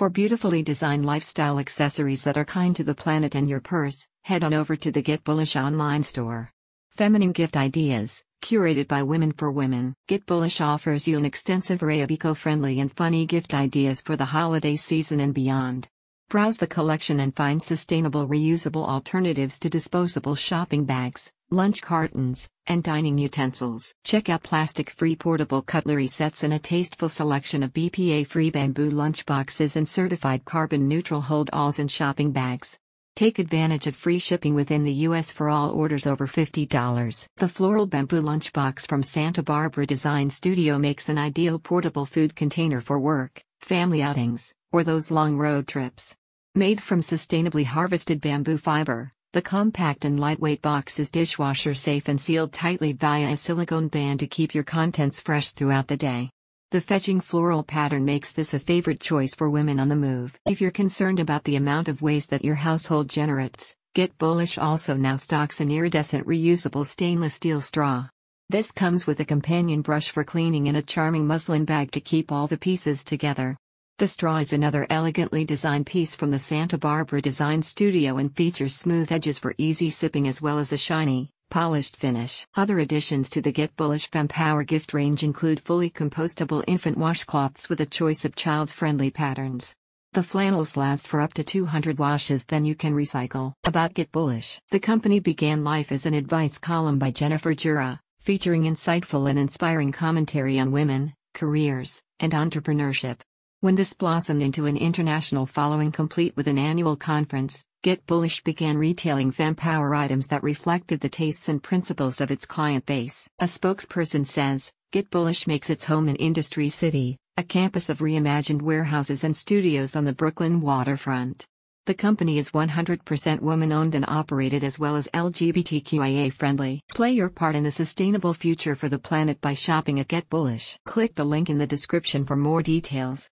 For beautifully designed lifestyle accessories that are kind to the planet and your purse, head on over to the Get Bullish online store. Feminine gift ideas, curated by women for women. Get Bullish offers you an extensive array of eco friendly and funny gift ideas for the holiday season and beyond. Browse the collection and find sustainable reusable alternatives to disposable shopping bags, lunch cartons, and dining utensils. Check out plastic free portable cutlery sets and a tasteful selection of BPA free bamboo lunchboxes and certified carbon neutral hold alls and shopping bags. Take advantage of free shipping within the U.S. for all orders over $50. The floral bamboo lunchbox from Santa Barbara Design Studio makes an ideal portable food container for work, family outings, or those long road trips. Made from sustainably harvested bamboo fiber, the compact and lightweight box is dishwasher safe and sealed tightly via a silicone band to keep your contents fresh throughout the day. The fetching floral pattern makes this a favorite choice for women on the move. If you're concerned about the amount of waste that your household generates, Get Bullish also now stocks an iridescent reusable stainless steel straw. This comes with a companion brush for cleaning and a charming muslin bag to keep all the pieces together. The straw is another elegantly designed piece from the Santa Barbara Design Studio and features smooth edges for easy sipping as well as a shiny, polished finish. Other additions to the Get Bullish FemPower gift range include fully compostable infant washcloths with a choice of child-friendly patterns. The flannels last for up to 200 washes then you can recycle. About Get Bullish. The company began life as an advice column by Jennifer Dziura, featuring insightful and inspiring commentary on women, careers, and entrepreneurship. When this blossomed into an international following complete with an annual conference, Get Bullish began retailing FemPower items that reflected the tastes and principles of its client base. A spokesperson says, Get Bullish makes its home in Industry City, a campus of reimagined warehouses and studios on the Brooklyn waterfront. The company is 100% woman owned and operated as well as LGBTQIA friendly. Play your part in the sustainable future for the planet by shopping at Get Bullish. Click the link in the description for more details.